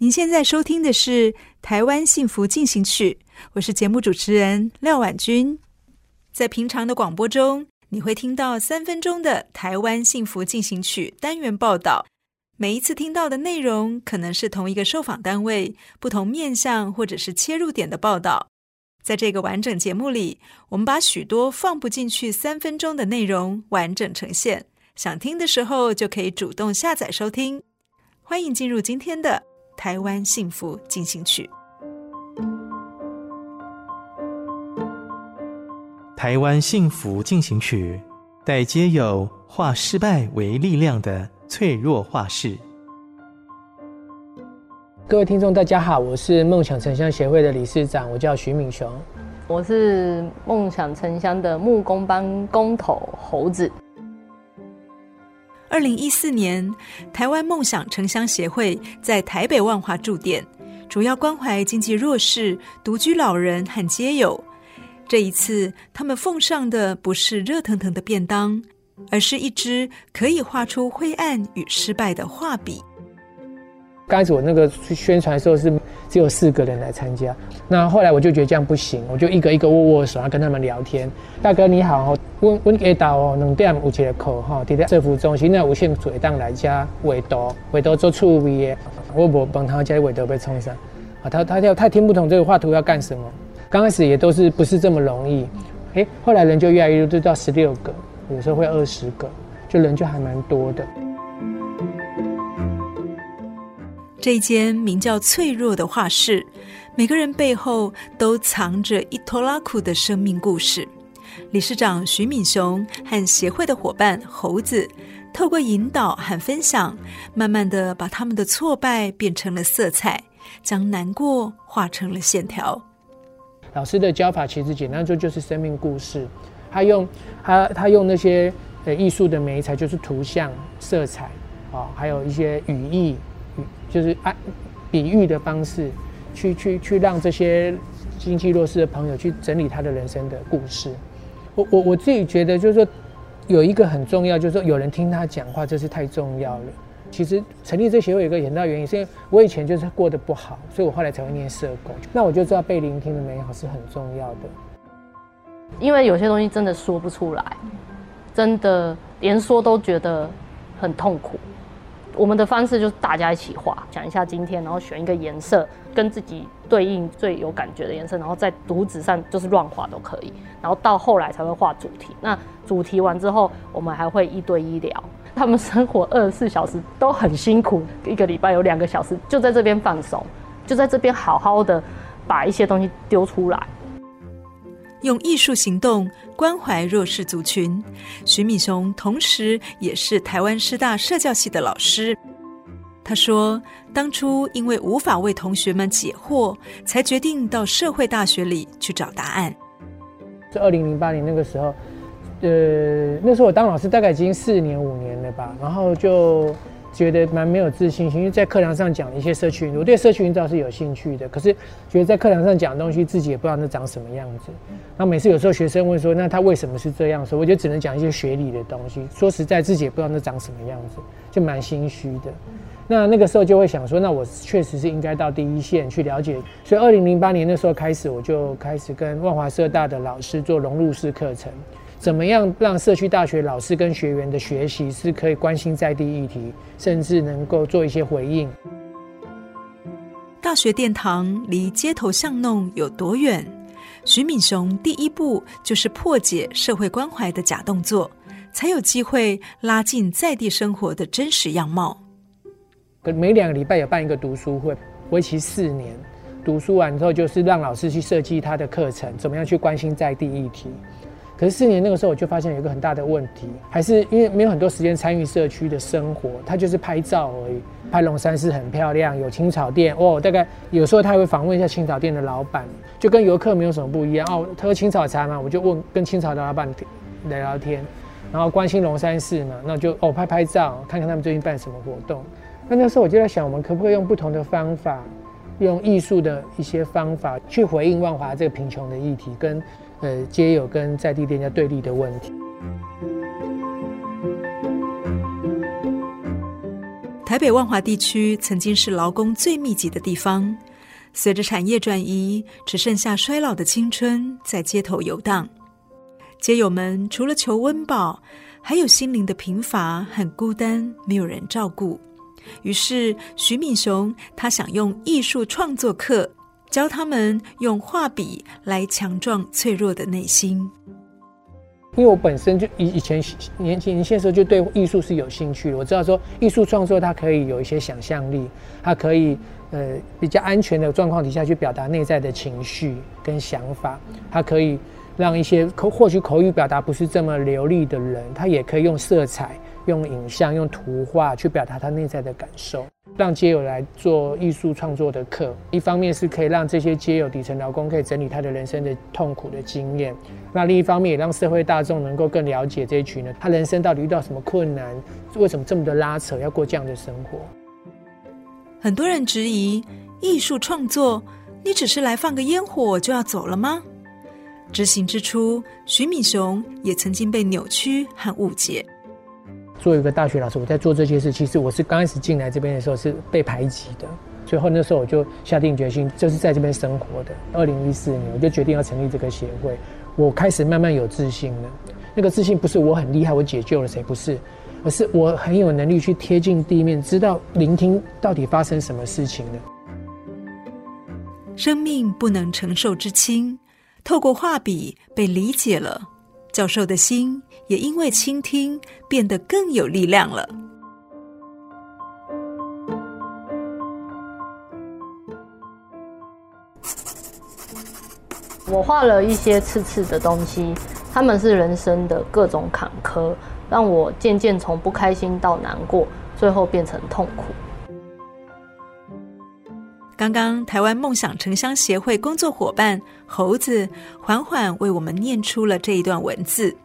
您现在收听的是《台湾幸福进行曲》，我是节目主持人廖婉君。在平常的广播中，你会听到三分钟的《台湾幸福进行曲》单元报道。每一次听到的内容可能是同一个受访单位不同面向或者是切入点的报道。在这个完整节目里，我们把许多放不进去三分钟的内容完整呈现。想听的时候就可以主动下载收听。欢迎进入今天的。台湾幸福进行曲。台湾幸福进行曲，带皆有化失败为力量的脆弱画室。各位听众，大家好，我是梦想城乡协会的理事长，我叫徐敏雄。我是梦想城乡的木工班工头猴子。二零一四年，台湾梦想城乡协会在台北万华驻点，主要关怀经济弱势、独居老人和街友。这一次，他们奉上的不是热腾腾的便当，而是一支可以画出灰暗与失败的画笔。刚开始我那个宣传的时候是只有四个人来参加，那后来我就觉得这样不行，我就一个一个握握手，然后跟他们聊天。大哥你好，我我给到哦，两点有一个课哈，在政府中心那有兴趣当来家画图，画图做趣味的。我无帮他家画图被冲上，啊，他他他他听不懂这个画图要干什么。刚开始也都是不是这么容易，哎，后来人就越来越多，就到十六个，有时候会二十个，就人就还蛮多的。这间名叫“脆弱”的画室，每个人背后都藏着一拖拉库的生命故事。理事长徐敏雄和协会的伙伴猴子，透过引导和分享，慢慢的把他们的挫败变成了色彩，将难过画成了线条。老师的教法其实简单说就是生命故事，他用他他用那些呃艺术的媒材，就是图像、色彩啊，还有一些语义。就是按比喻的方式，去去去让这些经济弱势的朋友去整理他的人生的故事。我我我自己觉得，就是说有一个很重要，就是说有人听他讲话，这是太重要了。其实成立这协会有一个很大原因，是因为我以前就是过得不好，所以我后来才会念社工。那我就知道被聆听的美好是很重要的。因为有些东西真的说不出来，真的连说都觉得很痛苦。我们的方式就是大家一起画，讲一下今天，然后选一个颜色跟自己对应最有感觉的颜色，然后在图纸上就是乱画都可以。然后到后来才会画主题。那主题完之后，我们还会一对一聊。他们生活二十四小时都很辛苦，一个礼拜有两个小时就在这边放松，就在这边好好的把一些东西丢出来。用艺术行动关怀弱势族群，徐敏雄同时也是台湾师大社教系的老师。他说，当初因为无法为同学们解惑，才决定到社会大学里去找答案。是二零零八年那个时候，呃，那时候我当老师大概已经四年五年了吧，然后就。觉得蛮没有自信心，因为在课堂上讲一些社区，我对社区营造是有兴趣的，可是觉得在课堂上讲东西，自己也不知道那长什么样子。那每次有时候学生问说，那他为什么是这样说？我就只能讲一些学理的东西。说实在，自己也不知道那长什么样子，就蛮心虚的。那那个时候就会想说，那我确实是应该到第一线去了解。所以二零零八年那时候开始，我就开始跟万华社大的老师做融入式课程。怎么样让社区大学老师跟学员的学习是可以关心在地议题，甚至能够做一些回应？大学殿堂离街头巷弄有多远？徐敏雄第一步就是破解社会关怀的假动作，才有机会拉近在地生活的真实样貌。每两个礼拜有办一个读书会，为期四年。读书完之后，就是让老师去设计他的课程，怎么样去关心在地议题。可是四年那个时候，我就发现有一个很大的问题，还是因为没有很多时间参与社区的生活，他就是拍照而已。拍龙山寺很漂亮，有青草店哦。大概有时候他会访问一下青草店的老板，就跟游客没有什么不一样哦。他喝青草茶嘛，我就问跟青草的老板聊聊天，然后关心龙山寺嘛，那就哦拍拍照，看看他们最近办什么活动。那那时候我就在想，我们可不可以用不同的方法？用艺术的一些方法去回应万华这个贫穷的议题，跟呃街友跟在地店家对立的问题。台北万华地区曾经是劳工最密集的地方，随着产业转移，只剩下衰老的青春在街头游荡。街友们除了求温饱，还有心灵的贫乏很孤单，没有人照顾。于是，徐敏雄他想用艺术创作课教他们用画笔来强壮脆弱的内心。因为我本身就以以前年轻年轻时候就对艺术是有兴趣的，我知道说艺术创作它可以有一些想象力，它可以呃比较安全的状况底下去表达内在的情绪跟想法，它可以让一些口或许口语表达不是这么流利的人，他也可以用色彩。用影像、用图画去表达他内在的感受，让街友来做艺术创作的课。一方面是可以让这些街友底层劳工可以整理他的人生的痛苦的经验，那另一方面也让社会大众能够更了解这一群人，他人生到底遇到什么困难，为什么这么的拉扯，要过这样的生活。很多人质疑艺术创作，你只是来放个烟火就要走了吗？执行之初，徐敏雄也曾经被扭曲和误解。作为一个大学老师，我在做这些事，其实我是刚开始进来这边的时候是被排挤的，所以后那时候我就下定决心，就是在这边生活的。二零一四年，我就决定要成立这个协会。我开始慢慢有自信了。那个自信不是我很厉害，我解救了谁，不是，而是我很有能力去贴近地面，知道聆听到底发生什么事情了。生命不能承受之轻，透过画笔被理解了。教授的心也因为倾听变得更有力量了。我画了一些刺刺的东西，他们是人生的各种坎坷，让我渐渐从不开心到难过，最后变成痛苦。刚刚台湾梦想城乡协会工作伙伴猴子缓缓为我们念出了这一段文字。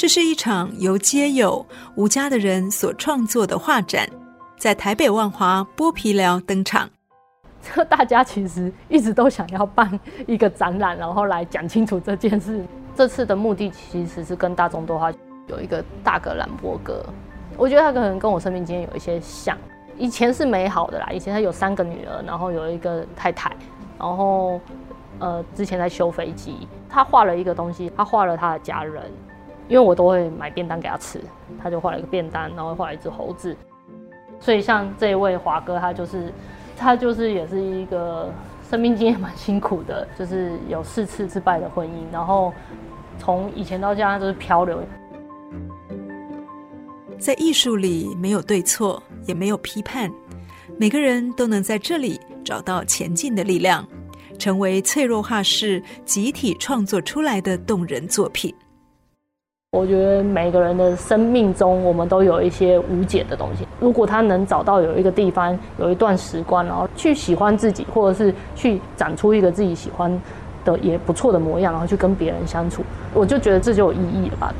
这是一场由街友无家的人所创作的画展，在台北万华剥皮寮登场。这大家其实一直都想要办一个展览，然后来讲清楚这件事。这次的目的其实是跟大众对话有一个大格兰伯格，我觉得他可能跟我生命经验有一些像。以前是美好的啦，以前他有三个女儿，然后有一个太太，然后呃之前在修飞机，他画了一个东西，他画了他的家人，因为我都会买便当给他吃，他就画了一个便当，然后画了一只猴子，所以像这位华哥，他就是他就是也是一个生命经验蛮辛苦的，就是有四次失败的婚姻，然后从以前到现在都是漂流。在艺术里没有对错，也没有批判，每个人都能在这里找到前进的力量，成为脆弱画室集体创作出来的动人作品。我觉得每个人的生命中，我们都有一些无解的东西。如果他能找到有一个地方，有一段时光，然后去喜欢自己，或者是去长出一个自己喜欢的也不错的模样，然后去跟别人相处，我就觉得这就有意义了吧。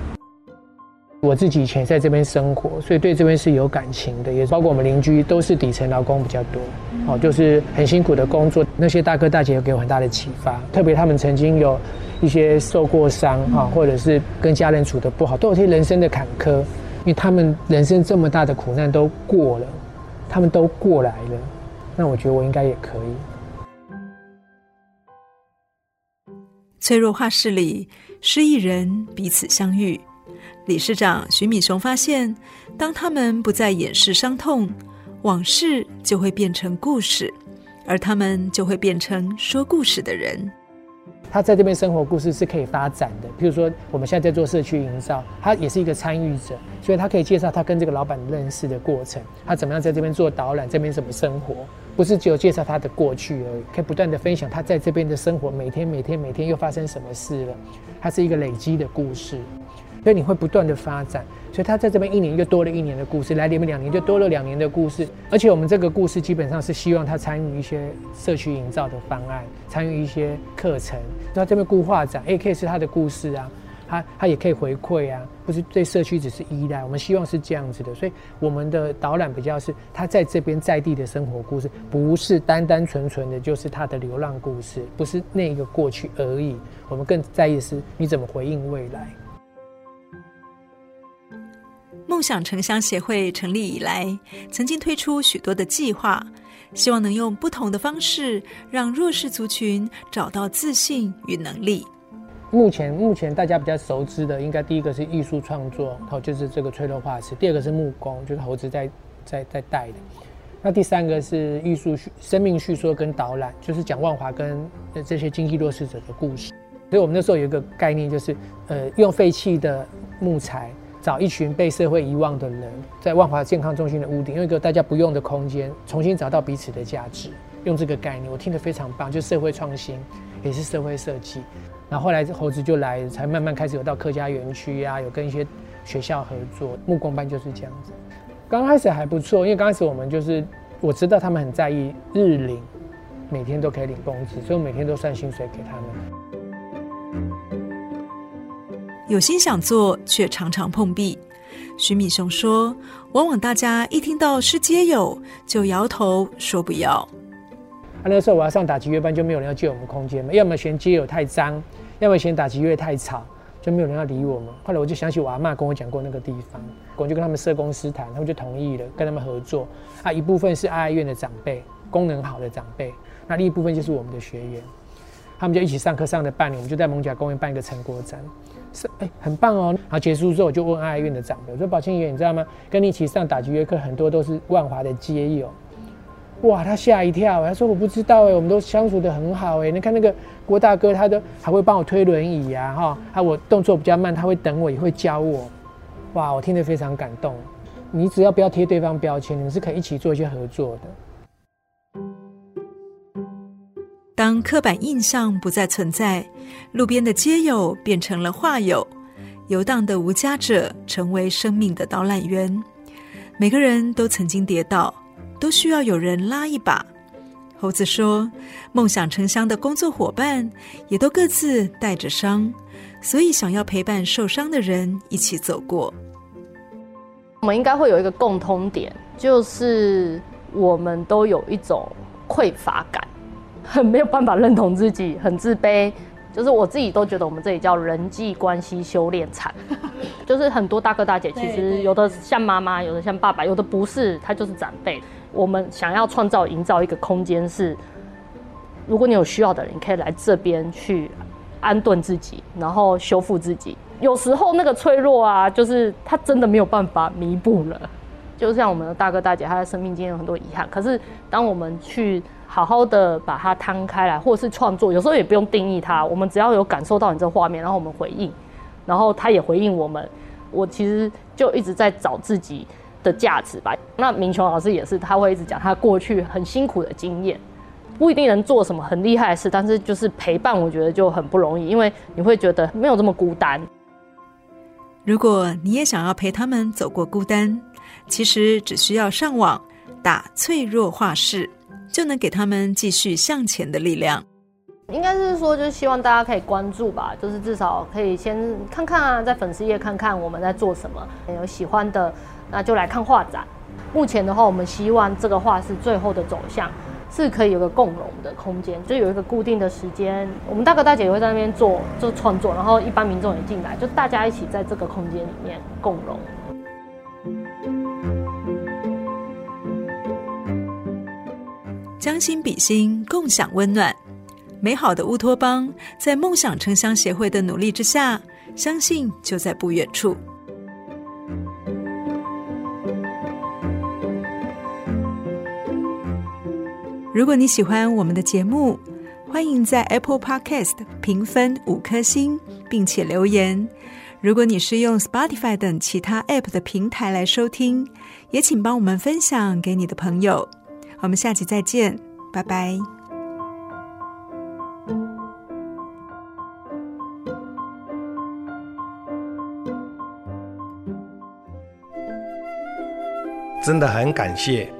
我自己以前在这边生活，所以对这边是有感情的，也包括我们邻居都是底层劳工比较多，哦，就是很辛苦的工作。那些大哥大姐有给我很大的启发，特别他们曾经有一些受过伤啊，或者是跟家人处的不好，都有些人生的坎坷，因为他们人生这么大的苦难都过了，他们都过来了，那我觉得我应该也可以。脆弱画室里，失意人彼此相遇。理事长徐敏雄发现，当他们不再掩饰伤痛，往事就会变成故事，而他们就会变成说故事的人。他在这边生活故事是可以发展的，譬如说我们现在在做社区营造，他也是一个参与者，所以他可以介绍他跟这个老板认识的过程，他怎么样在这边做导览，这边怎么生活，不是只有介绍他的过去而已，可以不断的分享他在这边的生活，每天每天每天又发生什么事了，他是一个累积的故事。所以你会不断的发展，所以他在这边一年又多了一年的故事，来你们两年就多了两年的故事，而且我们这个故事基本上是希望他参与一些社区营造的方案，参与一些课程，那这边固画展，，A K 是他的故事啊，他他也可以回馈啊，不是对社区只是依赖，我们希望是这样子的，所以我们的导览比较是他在这边在地的生活故事，不是单单纯纯的就是他的流浪故事，不是那个过去而已，我们更在意的是你怎么回应未来。梦想城乡协会成立以来，曾经推出许多的计划，希望能用不同的方式让弱势族群找到自信与能力。目前，目前大家比较熟知的，应该第一个是艺术创作，好，就是这个脆弱画室；第二个是木工，就是猴子在在在带的。那第三个是艺术生命叙说跟导览，就是讲万华跟这些经济弱势者的故事。所以我们那时候有一个概念，就是呃，用废弃的木材。找一群被社会遗忘的人，在万华健康中心的屋顶，用一个大家不用的空间，重新找到彼此的价值。用这个概念，我听得非常棒，就社会创新，也是社会设计。然后后来猴子就来，才慢慢开始有到客家园区啊，有跟一些学校合作。木工班就是这样子。刚开始还不错，因为刚开始我们就是我知道他们很在意日领，每天都可以领工资，所以我每天都算薪水给他们。有心想做，却常常碰壁。徐米雄说：“往往大家一听到是街友，就摇头说不要。啊，那时候我要上打击乐班，就没有人要借我们空间嘛。要么嫌街友太脏，要么嫌打击乐太吵，就没有人要理我们。后来我就想起我阿妈跟我讲过那个地方，我就跟他们社公司谈，他们就同意了，跟他们合作。啊，一部分是爱爱院的长辈，功能好的长辈，那另一部分就是我们的学员，他们就一起上课上了半年，我们就在艋舺公园办一个成果展。是哎、很棒哦！然后结束之后，我就问爱院的长辈，我说：“宝庆爷，你知道吗？跟你一起上打击乐课，很多都是万华的街友。”哇，他吓一跳，他说：“我不知道哎，我们都相处得很好哎。你看那个郭大哥，他都还会帮我推轮椅呀，哈，啊，我动作比较慢，他会等我，也会教我。哇，我听得非常感动。你只要不要贴对方标签，你们是可以一起做一些合作的。”当刻板印象不再存在，路边的街友变成了画友，游荡的无家者成为生命的导览员。每个人都曾经跌倒，都需要有人拉一把。猴子说：“梦想成乡的工作伙伴也都各自带着伤，所以想要陪伴受伤的人一起走过。”我们应该会有一个共通点，就是我们都有一种匮乏感。很没有办法认同自己，很自卑，就是我自己都觉得我们这里叫人际关系修炼场，就是很多大哥大姐，其实有的像妈妈，有的像爸爸，有的不是，他就是长辈。我们想要创造、营造一个空间，是如果你有需要的人，你可以来这边去安顿自己，然后修复自己。有时候那个脆弱啊，就是他真的没有办法弥补了。就像我们的大哥大姐，他的生命经验有很多遗憾，可是当我们去。好好的把它摊开来，或者是创作，有时候也不用定义它，我们只要有感受到你这画面，然后我们回应，然后他也回应我们。我其实就一直在找自己的价值吧。那明琼老师也是，他会一直讲他过去很辛苦的经验，不一定能做什么很厉害的事，但是就是陪伴，我觉得就很不容易，因为你会觉得没有这么孤单。如果你也想要陪他们走过孤单，其实只需要上网打脆弱画室。就能给他们继续向前的力量。应该是说，就是希望大家可以关注吧，就是至少可以先看看啊，在粉丝页看看我们在做什么。有喜欢的，那就来看画展。目前的话，我们希望这个画是最后的走向是可以有个共融的空间，就有一个固定的时间，我们大哥大姐也会在那边做做创作，然后一般民众也进来，就大家一起在这个空间里面共融。将心比心，共享温暖。美好的乌托邦，在梦想城乡协会的努力之下，相信就在不远处。如果你喜欢我们的节目，欢迎在 Apple Podcast 评分五颗星，并且留言。如果你是用 Spotify 等其他 App 的平台来收听，也请帮我们分享给你的朋友。我们下期再见，拜拜。真的很感谢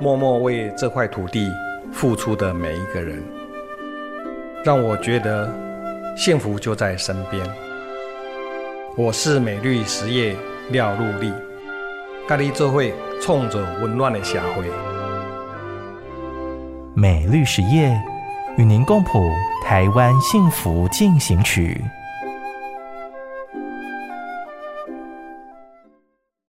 默默为这块土地付出的每一个人，让我觉得幸福就在身边。我是美绿实业廖禄立，咖喱做会冲着温暖的社会。美丽实业与您共谱台湾幸福进行曲。